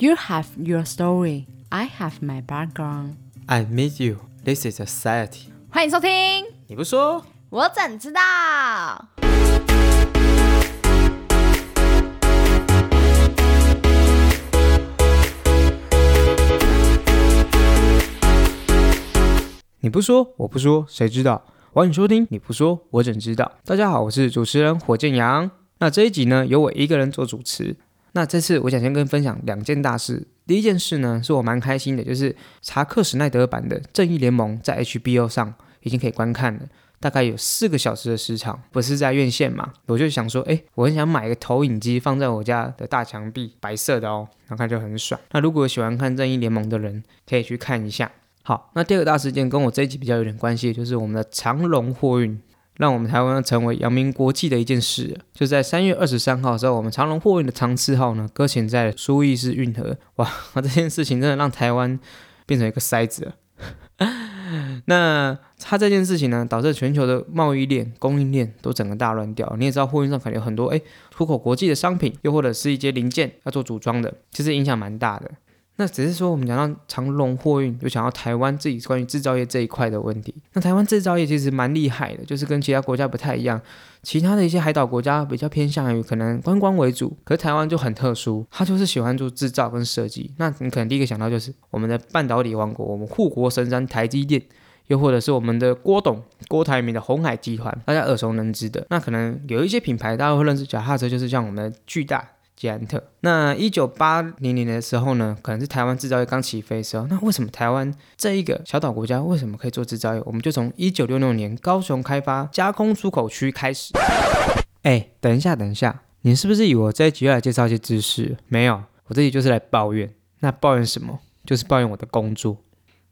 You have your story, I have my background. I meet you. This is society. 欢迎收听，你不说？我怎知道？你不说，我不说，谁知道？欢迎收听，你不说，我怎知道？大家好，我是主持人火箭羊。那这一集呢，由我一个人做主持。那这次我想先跟分享两件大事。第一件事呢，是我蛮开心的，就是查克·史奈德版的《正义联盟》在 HBO 上已经可以观看了，大概有四个小时的时长，不是在院线嘛？我就想说，哎，我很想买一个投影机放在我家的大墙壁，白色的哦，然后看就很爽。那如果喜欢看《正义联盟》的人，可以去看一下。好，那第二个大事件跟我这一集比较有点关系，就是我们的长龙货运，让我们台湾成为扬名国际的一件事。就在三月二十三号的时候，我们长隆货运的长次号呢搁浅在苏伊士运河。哇，这件事情真的让台湾变成一个筛子了。那它这件事情呢，导致全球的贸易链、供应链都整个大乱掉。你也知道，货运上可能有很多哎出口国际的商品，又或者是一些零件要做组装的，其实影响蛮大的。那只是说，我们讲到长龙货运，就想到台湾自己关于制造业这一块的问题。那台湾制造业其实蛮厉害的，就是跟其他国家不太一样。其他的一些海岛国家比较偏向于可能观光为主，可是台湾就很特殊，它就是喜欢做制造跟设计。那你可能第一个想到就是我们的半导体王国，我们护国神山台积电，又或者是我们的郭董郭台铭的红海集团，大家耳熟能详的。那可能有一些品牌大家会认识，脚踏车就是像我们的巨大。捷安特。那一九八零年的时候呢，可能是台湾制造业刚起飞的时候。那为什么台湾这一个小岛国家为什么可以做制造业？我们就从一九六六年高雄开发加工出口区开始。哎，等一下，等一下，你是不是以为我这一集要来介绍一些知识？没有，我这集就是来抱怨。那抱怨什么？就是抱怨我的工作。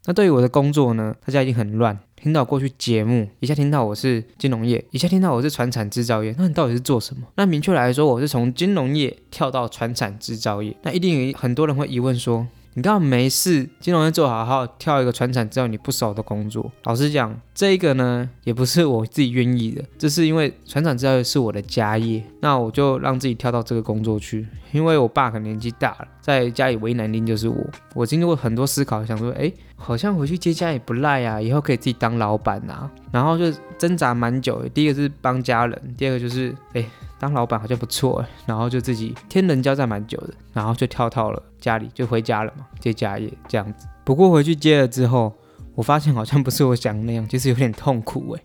那对于我的工作呢，大家一定很乱。听到过去节目，一下听到我是金融业，一下听到我是船产制造业，那你到底是做什么？那明确来说，我是从金融业跳到船产制造业。那一定有很多人会疑问说。你刚刚没事，金融业做好好，跳一个船产之后你不熟的工作。老实讲，这一个呢，也不是我自己愿意的，这是因为船产制造业是我的家业，那我就让自己跳到这个工作去。因为我爸可能年纪大了，在家里为难的就是我。我经历过很多思考，想说，哎，好像回去接家也不赖啊，以后可以自己当老板啊。然后就挣扎蛮久的，第一个是帮家人，第二个就是，哎。当老板好像不错，然后就自己天人交战蛮久的，然后就跳到了家里，就回家了嘛，接家业这样子。不过回去接了之后，我发现好像不是我想那样，就是有点痛苦哎。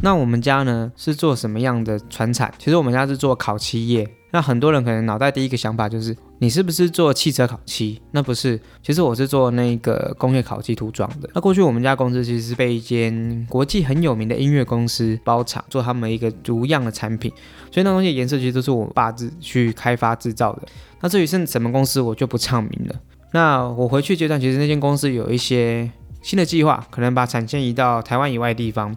那我们家呢是做什么样的传产？其实我们家是做烤漆业。那很多人可能脑袋第一个想法就是，你是不是做汽车烤漆？那不是，其实我是做那个工业烤漆涂装的。那过去我们家公司其实是被一间国际很有名的音乐公司包厂，做他们一个逐样的产品，所以那东西颜色其实都是我爸自己去开发制造的。那至于是什么公司，我就不唱名了。那我回去阶段，其实那间公司有一些新的计划，可能把产线移到台湾以外的地方，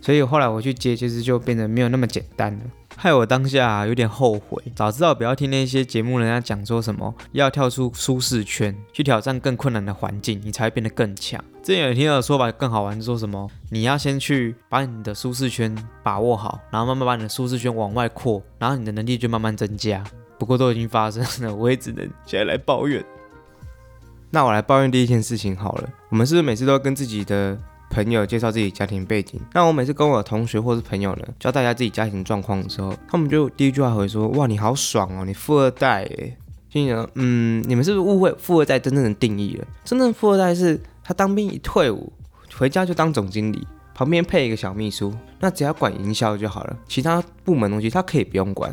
所以后来我去接，其实就变得没有那么简单了。害我当下有点后悔，早知道不要听那些节目，人家讲说什么要跳出舒适圈，去挑战更困难的环境，你才会变得更强。之前有听到的说法更好玩，说什么你要先去把你的舒适圈把握好，然后慢慢把你的舒适圈往外扩，然后你的能力就慢慢增加。不过都已经发生了，我也只能现在来抱怨。那我来抱怨第一件事情好了，我们是不是每次都要跟自己的？朋友介绍自己家庭背景，那我每次跟我同学或是朋友呢，教大家自己家庭状况的时候，他们就第一句话会说：哇，你好爽哦，你富二代诶。心想：嗯，你们是不是误会富二代真正的定义了？真正富二代是他当兵一退伍，回家就当总经理，旁边配一个小秘书，那只要管营销就好了，其他部门东西他可以不用管。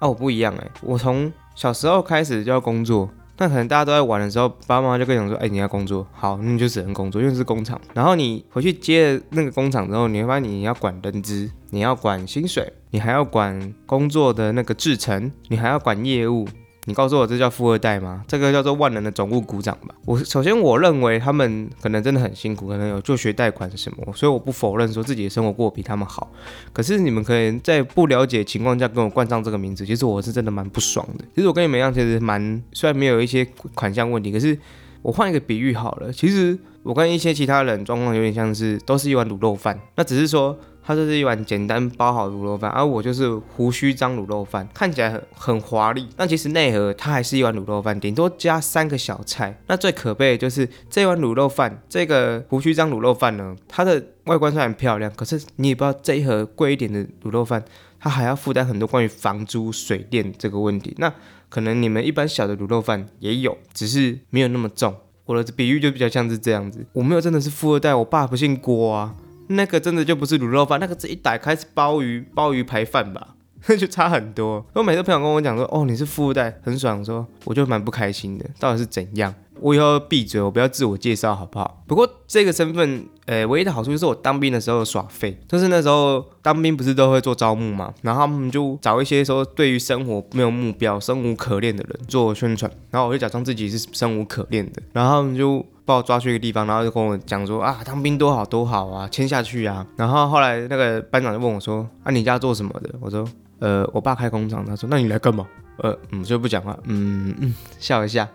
啊，我不一样诶，我从小时候开始就要工作。那可能大家都在玩的时候，爸爸妈妈就跟你讲说：“哎，你要工作，好，那你就只能工作，因为是工厂。然后你回去接了那个工厂之后，你会发现你要管人资，你要管薪水，你还要管工作的那个制程，你还要管业务。”你告诉我这叫富二代吗？这个叫做万能的总务股长吧。我首先我认为他们可能真的很辛苦，可能有助学贷款什么，所以我不否认说自己的生活过得比他们好。可是你们可以在不了解情况下跟我冠上这个名字，其实我是真的蛮不爽的。其实我跟你们一样，其实蛮虽然没有一些款项问题，可是我换一个比喻好了，其实我跟一些其他人状况有点像是都是一碗卤肉饭，那只是说。它就是一碗简单包好卤肉饭，而我就是胡须章卤肉饭，看起来很很华丽，但其实内核它还是一碗卤肉饭，顶多加三个小菜。那最可悲的就是这碗卤肉饭，这个胡须章卤肉饭呢，它的外观虽然漂亮，可是你也不知道这一盒贵一点的卤肉饭，它还要负担很多关于房租、水电这个问题。那可能你们一般小的卤肉饭也有，只是没有那么重。我的比喻就比较像是这样子，我没有真的是富二代，我爸不姓郭啊。那个真的就不是卤肉饭，那个这一打开是鲍鱼鲍鱼排饭吧，那 就差很多。我每次朋友跟我讲说，哦，你是富二代，很爽，说我就蛮不开心的，到底是怎样？我以后闭嘴，我不要自我介绍好不好？不过这个身份，呃，唯一的好处就是我当兵的时候耍废，就是那时候当兵不是都会做招募嘛，然后他们就找一些说对于生活没有目标、生无可恋的人做宣传，然后我就假装自己是生无可恋的，然后他们就。把我抓去一个地方，然后就跟我讲说啊，当兵多好多好啊，签下去啊。然后后来那个班长就问我说啊，你家做什么的？我说呃，我爸开工厂。他说那你来干嘛？呃嗯，就不讲话，嗯嗯，笑一下，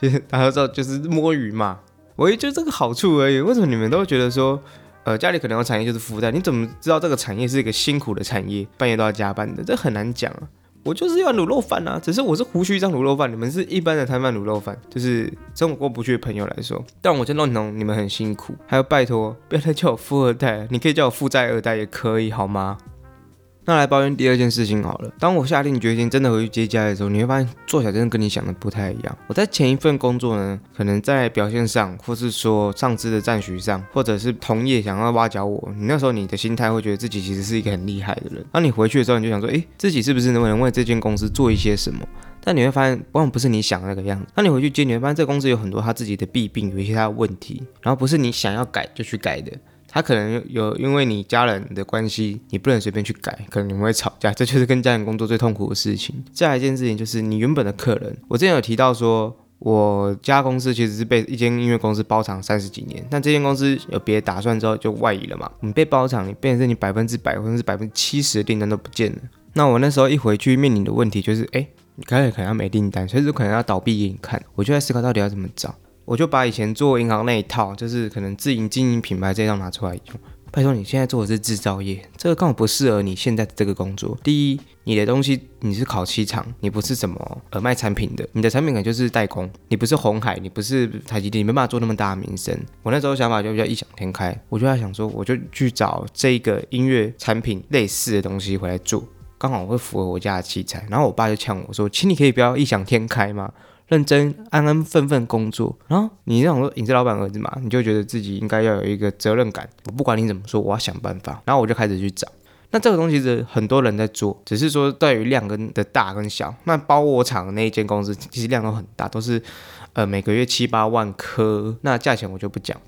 就是然后说就是摸鱼嘛。我也就这个好处而已。为什么你们都觉得说呃家里可能有产业就是负担？你怎么知道这个产业是一个辛苦的产业，半夜都要加班的？这很难讲啊。我就是要卤肉饭啊，只是我是胡须一张卤肉饭，你们是一般的摊贩卤肉饭，就是生活过不去的朋友来说，但我真认同你们很辛苦，还要拜托不要再叫我富二代，你可以叫我负债二代也可以，好吗？那来抱怨第二件事情好了。当我下定决心真的回去接家的时候，你会发现做起来真的跟你想的不太一样。我在前一份工作呢，可能在表现上，或是说上司的赞许上，或者是同业想要挖角我，你那时候你的心态会觉得自己其实是一个很厉害的人。那你回去的时候，你就想说，诶，自己是不是能不能为这间公司做一些什么？但你会发现，往往不是你想的那个样子。那你回去接，你会发现这个公司有很多他自己的弊病，有一些他的问题，然后不是你想要改就去改的。他可能有因为你家人的关系，你不能随便去改，可能你们会吵架，这就是跟家人工作最痛苦的事情。再来一件事情就是你原本的客人，我之前有提到说，我家公司其实是被一间音乐公司包场三十几年，但这间公司有别的打算之后就外移了嘛，你被包场，你变成你百分之百或者是百分之七十的订单都不见了。那我那时候一回去面临的问题就是，哎，你开始可能要没订单，随时可能要倒闭给你看，我就在思考到底要怎么找。我就把以前做银行那一套，就是可能自营经营品牌这样拿出来用。拜托，你现在做的是制造业，这个根本不适合你现在的这个工作。第一，你的东西你是烤漆厂，你不是什么呃卖产品的，你的产品可能就是代工，你不是红海，你不是台积电，你没办法做那么大的名声。我那时候想法就比较异想天开，我就在想说，我就去找这个音乐产品类似的东西回来做，刚好会符合我家的器材。然后我爸就呛我说：“请你可以不要异想天开吗？”认真安安分分工作，然后你那种说影视老板儿子嘛，你就觉得自己应该要有一个责任感。我不管你怎么说，我要想办法。然后我就开始去找。那这个东西是很多人在做，只是说对于量跟的大跟小。那包我厂那一间公司其实量都很大，都是呃每个月七八万颗。那价钱我就不讲。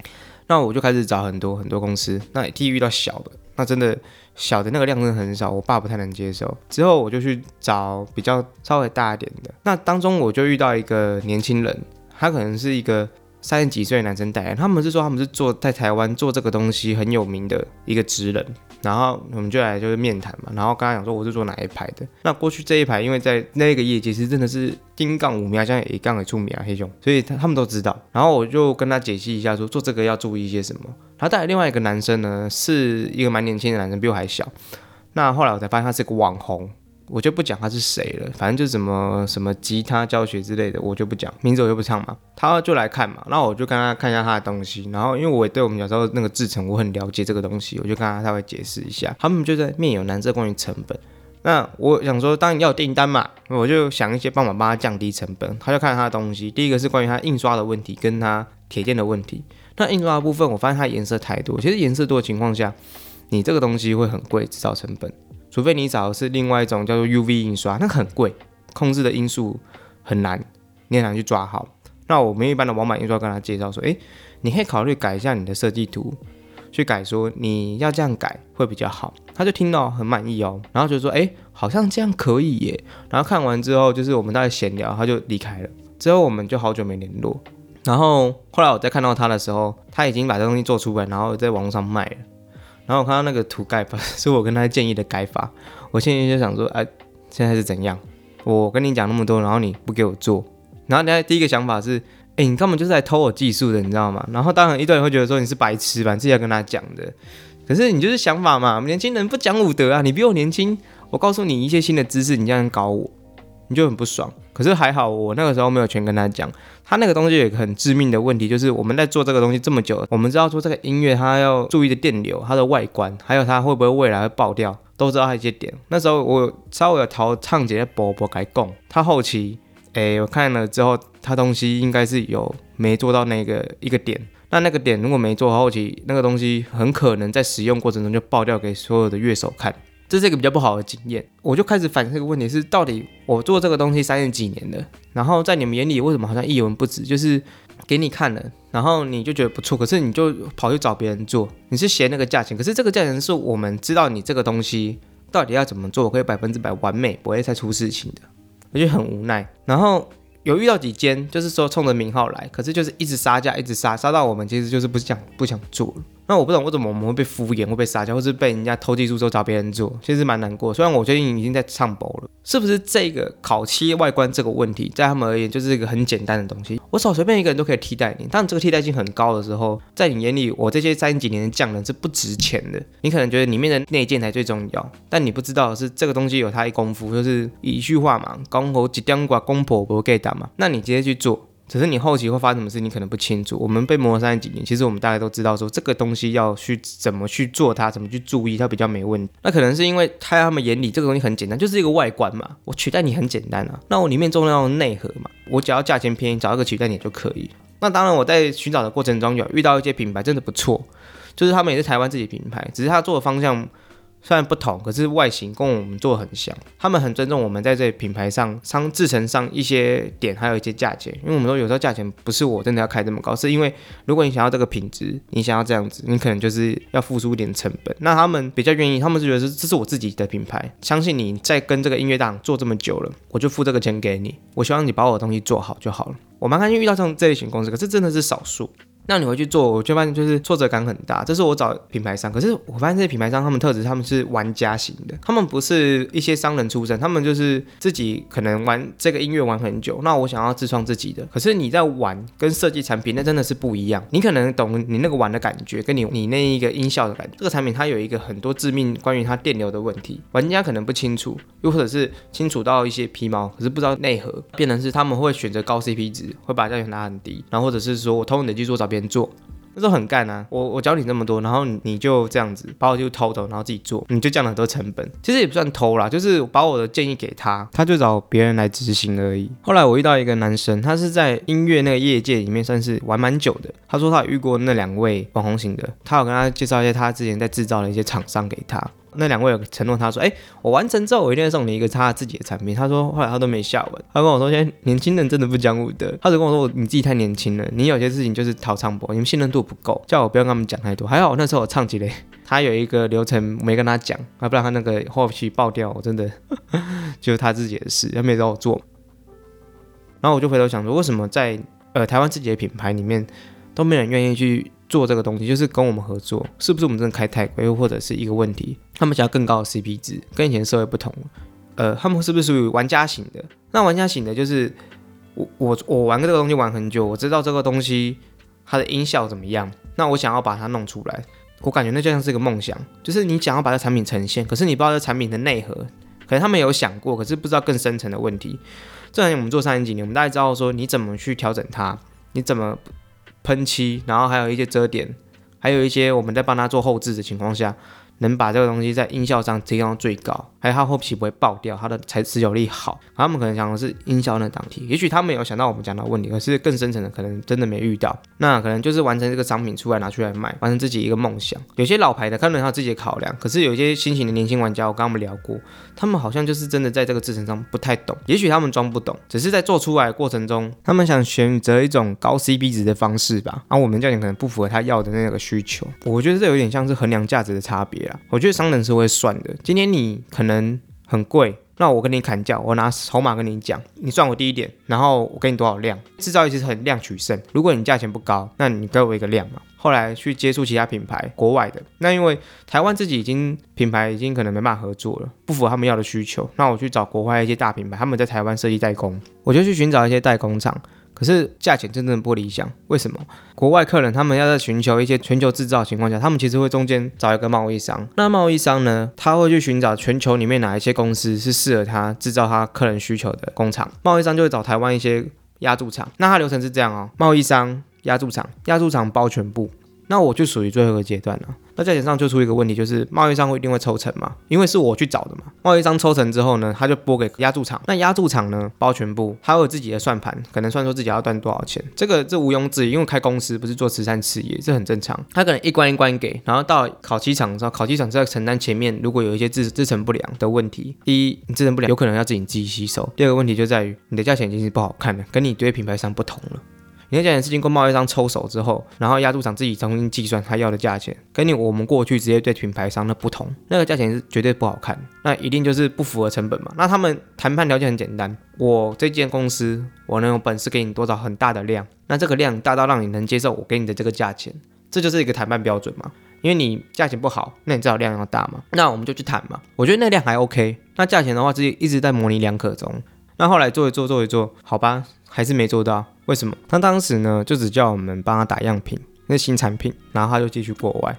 那我就开始找很多很多公司。那第一遇到小的，那真的。小的那个量真的很少，我爸不太能接受。之后我就去找比较稍微大一点的，那当中我就遇到一个年轻人，他可能是一个。三十几岁的男生代言，他们是说他们是做在台湾做这个东西很有名的一个职人，然后我们就来就是面谈嘛，然后跟他讲说我是做哪一排的，那过去这一排因为在那个业界其实真的是丁杠五秒，像一杠也出名啊黑熊，所以他他们都知道，然后我就跟他解析一下说做这个要注意一些什么，然后带来另外一个男生呢是一个蛮年轻的男生，比我还小，那后来我才发现他是个网红。我就不讲他是谁了，反正就什么什么吉他教学之类的，我就不讲名字，我就不唱嘛。他就来看嘛，然后我就跟他看一下他的东西，然后因为我也对我们小时候那个制成我很了解这个东西，我就跟他稍微解释一下。他们就在面有难色关于成本，那我想说，当然要订单嘛，我就想一些办法帮他降低成本。他就看他的东西，第一个是关于他印刷的问题，跟他铁件的问题。那印刷的部分，我发现它颜色太多，其实颜色多的情况下，你这个东西会很贵，制造成本。除非你找的是另外一种叫做 UV 印刷，那很贵，控制的因素很难，你很难去抓好。那我们一般的网版印刷跟他介绍说，诶，你可以考虑改一下你的设计图，去改说你要这样改会比较好。他就听到很满意哦，然后就说，诶，好像这样可以耶。然后看完之后，就是我们大概闲聊，他就离开了。之后我们就好久没联络。然后后来我再看到他的时候，他已经把这东西做出来，然后在网上卖了。然后我看到那个图盖法 是我跟他建议的改法，我现在就想说，哎，现在是怎样？我跟你讲那么多，然后你不给我做，然后你第一个想法是，哎，你根本就是来偷我技术的，你知道吗？然后当然一堆人会觉得说你是白痴吧，你自己要跟他讲的。可是你就是想法嘛，年轻人不讲武德啊！你比我年轻，我告诉你一些新的知识，你这样搞我，你就很不爽。可是还好，我那个时候没有全跟他讲。他那个东西有一个很致命的问题，就是我们在做这个东西这么久，我们知道说这个音乐它要注意的电流、它的外观，还有它会不会未来会爆掉，都知道它一些点。那时候我稍微有调唱节波波改供，他后期，诶，我看了之后，他东西应该是有没做到那个一个点。那那个点如果没做，后期那个东西很可能在使用过程中就爆掉给所有的乐手看，这是一个比较不好的经验。我就开始反思这个问题：是到底我做这个东西三十几年了，然后在你们眼里为什么好像一文不值？就是给你看了，然后你就觉得不错，可是你就跑去找别人做，你是嫌那个价钱，可是这个价钱是我们知道你这个东西到底要怎么做，可以百分之百完美，不会再出事情的，我就很无奈。然后。有遇到几间，就是说冲着名号来，可是就是一直杀价，一直杀，杀到我们其实就是不想不想做了。那我不懂为什么我们会被敷衍，会被撒娇，或是被人家偷技术之后找别人做，其实蛮难过。虽然我最近已经在唱播了。是不是这个烤漆外观这个问题，在他们而言就是一个很简单的东西，我找随便一个人都可以替代你。当这个替代性很高的时候，在你眼里，我这些三十几年的匠人是不值钱的。你可能觉得里面的内件才最重要，但你不知道的是这个东西有它一功夫，就是一句话嘛，公婆几点挂公婆不给打嘛，那你直接去做。只是你后期会发生什么事，你可能不清楚。我们被磨三几年，其实我们大概都知道，说这个东西要去怎么去做它，怎么去注意它比较没问题。那可能是因为在他们眼里，这个东西很简单，就是一个外观嘛。我取代你很简单啊，那我里面重要的内核嘛，我只要价钱便宜，找一个取代你就可以。那当然，我在寻找的过程中有遇到一些品牌真的不错，就是他们也是台湾自己品牌，只是他做的方向。虽然不同，可是外形跟我们做的很像。他们很尊重我们在这品牌上、商制成上一些点，还有一些价钱。因为我们说有时候价钱不是我真的要开这么高，是因为如果你想要这个品质，你想要这样子，你可能就是要付出一点成本。那他们比较愿意，他们是觉得是这是我自己的品牌，相信你在跟这个音乐档做这么久了，我就付这个钱给你。我希望你把我的东西做好就好了。我蛮开心遇到这种这类型公司，可是真的是少数。那你回去做，我就发现就是挫折感很大。这是我找品牌商，可是我发现这些品牌商他们特质，他们是玩家型的，他们不是一些商人出身，他们就是自己可能玩这个音乐玩很久。那我想要自创自己的，可是你在玩跟设计产品，那真的是不一样。你可能懂你那个玩的感觉，跟你你那一个音效的感觉。这个产品它有一个很多致命关于它电流的问题，玩家可能不清楚，又或者是清楚到一些皮毛，可是不知道内核，变成是他们会选择高 CP 值，会把价钱拉很低，然后或者是说我偷你的技术找别。做，那时候很干啊！我我教你那么多，然后你就这样子把我就偷走，然后自己做，你就降了很多成本。其实也不算偷啦，就是把我的建议给他，他就找别人来执行而已。后来我遇到一个男生，他是在音乐那个业界里面算是玩蛮久的。他说他遇过那两位网红型的，他有跟他介绍一些他之前在制造的一些厂商给他。那两位有承诺，他说：“哎，我完成之后，我一定会送你一个他自己的产品。”他说：“后来他都没下文。”他跟我说：“现在年轻人真的不讲武德。”他只跟我说：“你自己太年轻了，你有些事情就是逃唱博，你们信任度不够，叫我不要跟他们讲太多。”还好那时候我唱起来，他有一个流程没跟他讲，啊，不然他那个后期爆掉，我真的 就是他自己的事，他没找我做。然后我就回头想说，为什么在呃台湾自己的品牌里面都没人愿意去？做这个东西就是跟我们合作，是不是我们真的开太贵，又或者是一个问题？他们想要更高的 CP 值，跟以前社会不同。呃，他们是不是属于玩家型的？那玩家型的就是我我我玩这个东西玩很久，我知道这个东西它的音效怎么样，那我想要把它弄出来，我感觉那就像是一个梦想，就是你想要把这产品呈现，可是你不知道这产品的内核，可能他们有想过，可是不知道更深层的问题。这两年我们做三十几年，我们大概知道说你怎么去调整它，你怎么。喷漆，然后还有一些遮点，还有一些我们在帮他做后置的情况下。能把这个东西在音效上提到最高，还有它后期不会爆掉，它的才持久力好。他们可能想的是音效那档题，也许他们有想到我们讲的问题，可是更深层的可能真的没遇到。那可能就是完成这个商品出来拿出来卖，完成自己一个梦想。有些老牌的可能他自己的考量，可是有些新型的年轻玩家，我跟他们聊过，他们好像就是真的在这个制程上不太懂。也许他们装不懂，只是在做出来的过程中，他们想选择一种高 CP 值的方式吧。而我们价钱可能不符合他要的那个需求。我觉得这有点像是衡量价值的差别。我觉得商人是会算的。今天你可能很贵，那我跟你砍价，我拿筹码跟你讲，你算我低一点，然后我给你多少量。制造业其实很量取胜，如果你价钱不高，那你给我一个量嘛。后来去接触其他品牌，国外的，那因为台湾自己已经品牌已经可能没办法合作了，不符合他们要的需求，那我去找国外一些大品牌，他们在台湾设计代工，我就去寻找一些代工厂。可是价钱真的不理想。为什么？国外客人他们要在寻求一些全球制造的情况下，他们其实会中间找一个贸易商。那贸易商呢，他会去寻找全球里面哪一些公司是适合他制造他客人需求的工厂。贸易商就会找台湾一些压铸厂。那它流程是这样哦，贸易商、压铸厂、压铸厂包全部。那我就属于最后一个阶段了。那价钱上就出一个问题，就是贸易商会一定会抽成嘛，因为是我去找的嘛。贸易商抽成之后呢，他就拨给压铸厂。那压铸厂呢，包全部，他有自己的算盘，可能算出自己要赚多少钱。这个这毋庸置疑，因为开公司不是做慈善事业，这很正常。他可能一关一关给，然后到烤漆厂的时候，烤漆厂是要承担前面如果有一些制制成不良的问题。第一，你制成不良有可能要自己自己吸收。第二个问题就在于你的价钱已经是不好看了，跟你对品牌商不同了。你的价钱是经过贸易商抽手之后，然后压铸厂自己重新计算他要的价钱，跟你我们过去直接对品牌商的不同，那个价钱是绝对不好看，那一定就是不符合成本嘛。那他们谈判条件很简单，我这间公司我能有本事给你多少很大的量，那这个量大到让你能接受我给你的这个价钱，这就是一个谈判标准嘛。因为你价钱不好，那你至少量要大嘛，那我们就去谈嘛。我觉得那量还 OK，那价钱的话自己一直在模棱两可中。那后来做一做做一做，好吧，还是没做到。为什么？他当时呢，就只叫我们帮他打样品，那新产品，然后他就继续过外，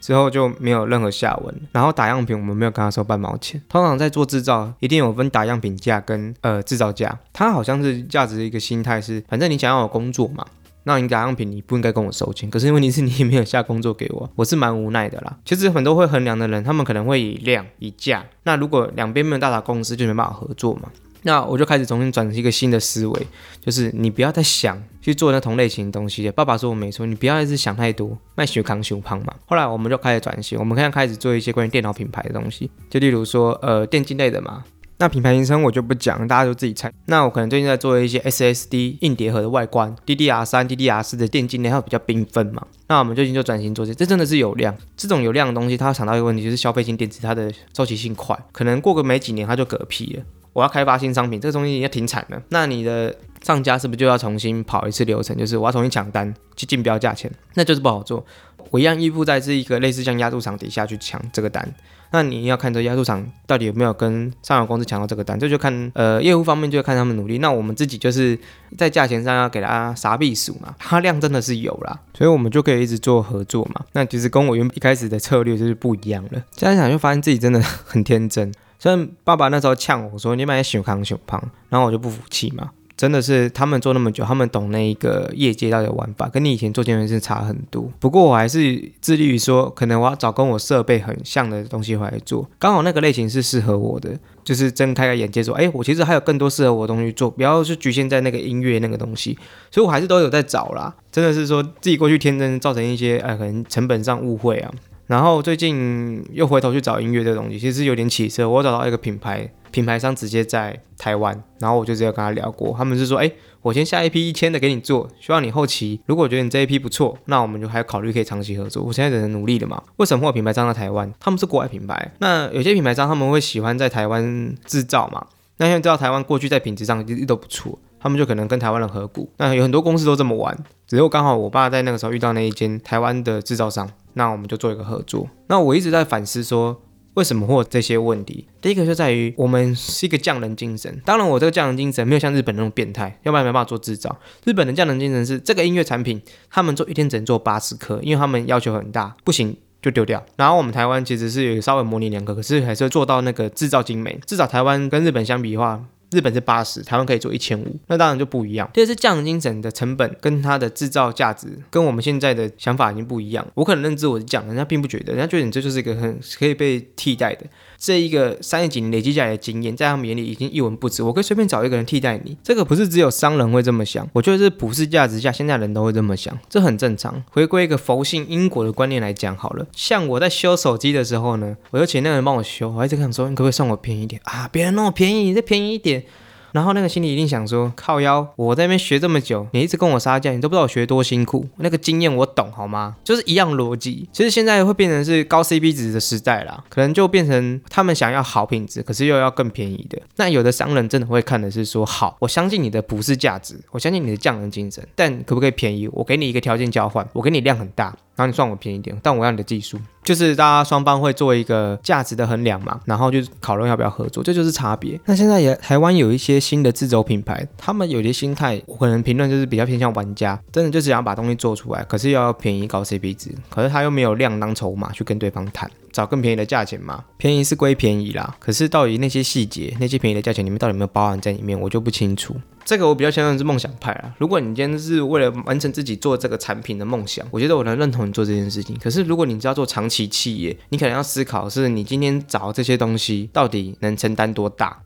之后就没有任何下文。然后打样品，我们没有跟他收半毛钱。通常在做制造，一定有分打样品价跟呃制造价。他好像是价值的一个心态是，反正你想要我工作嘛，那你打样品你不应该跟我收钱。可是问题是你也没有下工作给我，我是蛮无奈的啦。其实很多会衡量的人，他们可能会以量以价。那如果两边没有大打公司，就没办法合作嘛。那我就开始重新转成一个新的思维，就是你不要再想去做那同类型的东西。爸爸说我没错，你不要一直想太多，卖血康修胖嘛。后来我们就开始转型，我们现在开始做一些关于电脑品牌的东西，就例如说呃电竞类的嘛。那品牌名称我就不讲，大家就自己猜。那我可能最近在做一些 SSD 硬碟盒的外观，DDR 三、DDR 四的电竞类，它比较缤纷嘛。那我们最近就转型做这，这真的是有量。这种有量的东西，它想到一个问题，就是消费性电子它的周期性快，可能过个没几年它就嗝屁了。我要开发新商品，这个东西要停产了，那你的上家是不是就要重新跑一次流程？就是我要重新抢单去竞标价钱，那就是不好做。我一样依附在这一个类似像压铸厂底下去抢这个单，那你要看这压铸厂到底有没有跟上游公司抢到这个单，这就看呃业务方面就看他们努力。那我们自己就是在价钱上要给他啥避暑嘛，它量真的是有啦，所以我们就可以一直做合作嘛。那其实跟我原一开始的策略就是不一样了。这样想就发现自己真的很天真。虽然爸爸那时候呛我说你买小康小胖，然后我就不服气嘛。真的是他们做那么久，他们懂那一个业界到底玩法，跟你以前做健身是差很多。不过我还是致力于说，可能我要找跟我设备很像的东西回来做，刚好那个类型是适合我的，就是睁开个眼界说，哎，我其实还有更多适合我的东西做，不要是局限在那个音乐那个东西。所以我还是都有在找啦。真的是说自己过去天真，造成一些呃可能成本上误会啊。然后最近又回头去找音乐这东西，其实有点起色。我找到一个品牌，品牌商直接在台湾，然后我就直接跟他聊过，他们是说，哎，我先下一批一千的给你做，希望你后期如果觉得你这一批不错，那我们就还考虑可以长期合作。我现在只能努力了嘛。为什么会品牌商在台湾？他们是国外品牌，那有些品牌商他们会喜欢在台湾制造嘛？那因为知道台湾过去在品质上一直都不错。他们就可能跟台湾人合股，那有很多公司都这么玩。只有刚好我爸在那个时候遇到那一间台湾的制造商，那我们就做一个合作。那我一直在反思说，为什么会有这些问题？第一个就在于我们是一个匠人精神。当然，我这个匠人精神没有像日本那种变态，要不然没办法做制造。日本的匠人精神是这个音乐产品，他们做一天只能做八十颗，因为他们要求很大，不行就丢掉。然后我们台湾其实是有稍微模拟两个，可是还是做到那个制造精美。至少台湾跟日本相比的话。日本是八十，台湾可以做一千五，那当然就不一样。这是匠人精神的成本跟它的制造价值，跟我们现在的想法已经不一样。我可能认知我是匠，人家并不觉得，人家觉得你这就是一个很可以被替代的。这一个三十几年累积下来的经验，在他们眼里已经一文不值。我可以随便找一个人替代你，这个不是只有商人会这么想，我觉得是普世价值下，现在人都会这么想，这很正常。回归一个佛性因果的观念来讲好了，像我在修手机的时候呢，我就请那个人帮我修，我一直想说，你可不可以送我便宜一点啊？别人那么便宜，你再便宜一点。然后那个心里一定想说，靠腰，我在那边学这么久，你一直跟我杀价，你都不知道我学多辛苦。那个经验我懂，好吗？就是一样逻辑。其实现在会变成是高 CP 值的时代啦，可能就变成他们想要好品质，可是又要更便宜的。那有的商人真的会看的是说，好，我相信你的不是价值，我相信你的匠人精神，但可不可以便宜？我给你一个条件交换，我给你量很大。然后你算我便宜点，但我要你的技术，就是大家双方会做一个价值的衡量嘛，然后就讨论要不要合作，这就是差别。那现在也台湾有一些新的自走品牌，他们有些心态，我可能评论就是比较偏向玩家，真的就只想把东西做出来，可是又要便宜高 CP 值，可是他又没有量当筹码去跟对方谈。找更便宜的价钱嘛，便宜是归便宜啦，可是到底那些细节，那些便宜的价钱里面到底有没有包含在里面，我就不清楚。这个我比较相信是梦想派啊。如果你今天是为了完成自己做这个产品的梦想，我觉得我能认同你做这件事情。可是如果你知道做长期企业，你可能要思考是你今天找这些东西到底能承担多大。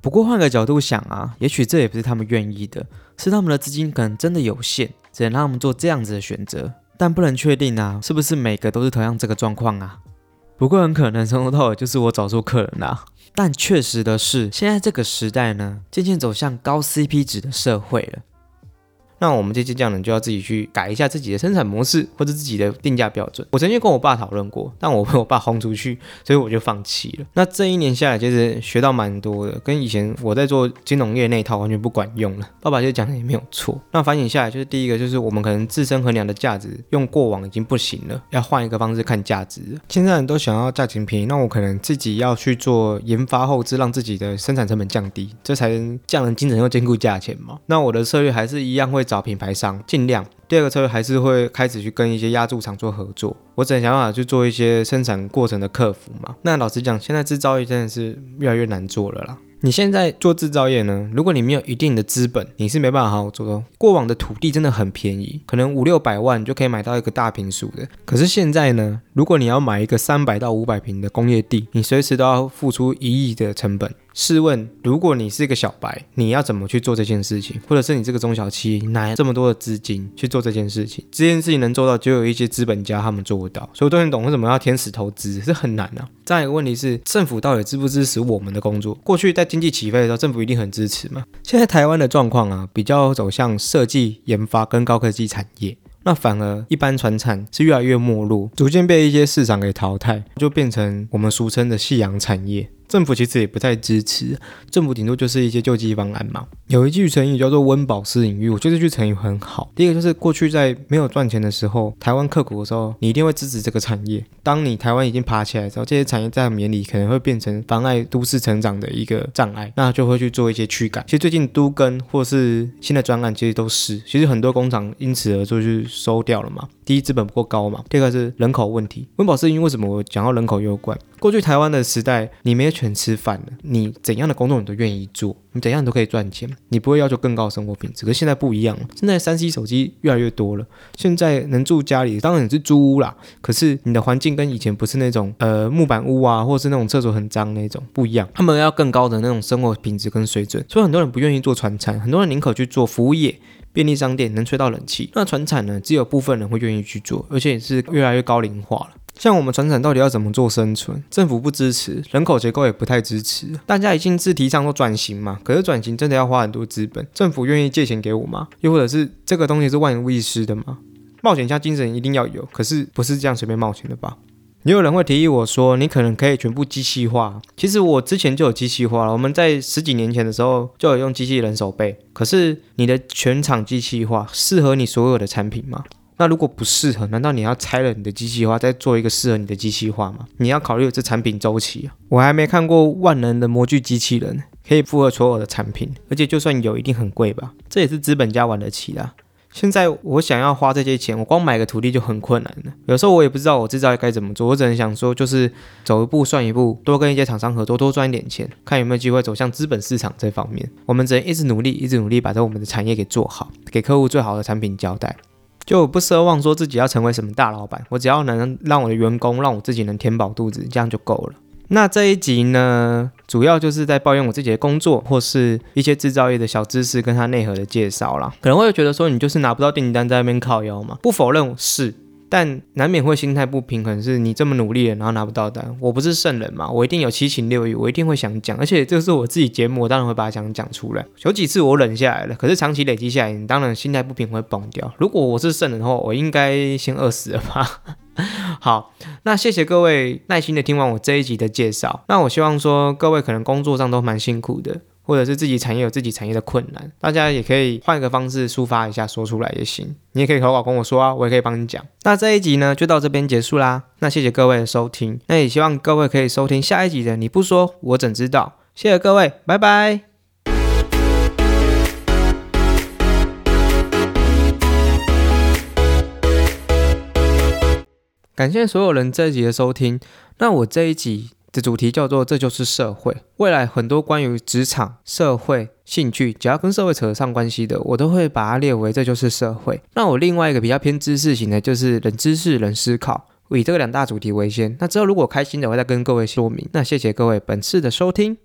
不过换个角度想啊，也许这也不是他们愿意的，是他们的资金可能真的有限，只能让他们做这样子的选择。但不能确定啊，是不是每个都是同样这个状况啊？不过很可能从头到尾就是我找错客人啦。但确实的是，现在这个时代呢，渐渐走向高 CP 值的社会了。那我们这些匠人就要自己去改一下自己的生产模式，或者自己的定价标准。我曾经跟我爸讨论过，但我被我爸轰出去，所以我就放弃了。那这一年下来，其实学到蛮多的，跟以前我在做金融业那一套完全不管用了。爸爸就讲的也没有错。那反省下来，就是第一个就是我们可能自身衡量的价值用过往已经不行了，要换一个方式看价值。现在人都想要价钱便宜，那我可能自己要去做研发后置，让自己的生产成本降低，这才能匠人精神又兼顾价钱嘛。那我的策略还是一样会。找品牌商尽量，第二个策略还是会开始去跟一些压铸厂做合作。我只能想办法去做一些生产过程的客服嘛。那老实讲，现在制造业真的是越来越难做了啦。你现在做制造业呢？如果你没有一定的资本，你是没办法好好做的。过往的土地真的很便宜，可能五六百万就可以买到一个大平数的。可是现在呢，如果你要买一个三百到五百平的工业地，你随时都要付出一亿的成本。试问，如果你是一个小白，你要怎么去做这件事情？或者是你这个中小企业拿这么多的资金去做这件事情？这件事情能做到，就有一些资本家他们做不到。所以都很懂为什么要天使投资，是很难啊。再一个问题是，政府到底支不支持我们的工作？过去在经济起飞的时候，政府一定很支持嘛。现在台湾的状况啊，比较走向设计研发跟高科技产业。那反而一般船产是越来越没落，逐渐被一些市场给淘汰，就变成我们俗称的夕阳产业。政府其实也不太支持，政府顶多就是一些救济方案嘛。有一句成语叫做“温饱思隐喻”，我觉得这句成语很好。第一个就是过去在没有赚钱的时候，台湾刻苦的时候，你一定会支持这个产业。当你台湾已经爬起来之后，这些产业在我们眼里可能会变成妨碍都市成长的一个障碍，那就会去做一些驱赶。其实最近都跟或是新的专案，其实都是，其实很多工厂因此而就去收掉了嘛。第一，资本不够高嘛；第二个是人口问题。温饱是因为什么我讲到人口有关？过去台湾的时代，你没有权吃饭了，你怎样的工作你都愿意做，你怎样都可以赚钱，你不会要求更高的生活品质。可是现在不一样了，现在三 C 手机越来越多了，现在能住家里当然也是租屋啦。可是你的环境跟以前不是那种呃木板屋啊，或是那种厕所很脏那种不一样，他们要更高的那种生活品质跟水准，所以很多人不愿意做传餐，很多人宁可去做服务业。便利商店能吹到冷气，那船产呢？只有部分人会愿意去做，而且也是越来越高龄化了。像我们船产到底要怎么做生存？政府不支持，人口结构也不太支持。大家已经是提倡说转型嘛，可是转型真的要花很多资本，政府愿意借钱给我吗？又或者是这个东西是万无一失的吗？冒险家精神一定要有，可是不是这样随便冒险的吧？也有人会提议我说，你可能可以全部机器化。其实我之前就有机器化了，我们在十几年前的时候就有用机器人手背。可是你的全场机器化适合你所有的产品吗？那如果不适合，难道你要拆了你的机器化，再做一个适合你的机器化吗？你要考虑这产品周期啊。我还没看过万能的模具机器人可以符合所有的产品，而且就算有，一定很贵吧？这也是资本家玩得起的。现在我想要花这些钱，我光买个土地就很困难了。有时候我也不知道我制造该怎么做，我只能想说，就是走一步算一步，多跟一些厂商合作，多赚一点钱，看有没有机会走向资本市场这方面。我们只能一直努力，一直努力，把这我们的产业给做好，给客户最好的产品交代。就不奢望说自己要成为什么大老板，我只要能让我的员工，让我自己能填饱肚子，这样就够了。那这一集呢，主要就是在抱怨我自己的工作，或是一些制造业的小知识跟它内核的介绍啦。可能会觉得说，你就是拿不到订单在那边靠腰嘛？不否认是，但难免会心态不平衡，是你这么努力了，然后拿不到单。我不是圣人嘛，我一定有七情六欲，我一定会想讲，而且这是我自己节目，我当然会把它讲讲出来。有几次我忍下来了，可是长期累积下来，你当然心态不平会崩掉。如果我是圣人的话，我应该先饿死了吧？好，那谢谢各位耐心的听完我这一集的介绍。那我希望说各位可能工作上都蛮辛苦的，或者是自己产业有自己产业的困难，大家也可以换一个方式抒发一下，说出来也行。你也可以投稿跟我说啊，我也可以帮你讲。那这一集呢，就到这边结束啦。那谢谢各位的收听，那也希望各位可以收听下一集的。你不说，我怎知道？谢谢各位，拜拜。感谢所有人这一集的收听。那我这一集的主题叫做“这就是社会”。未来很多关于职场、社会、兴趣，只要跟社会扯上关系的，我都会把它列为“这就是社会”。那我另外一个比较偏知识型的，就是“人知识、人思考”，以这个两大主题为先。那之后如果开心的，我再跟各位说明。那谢谢各位本次的收听。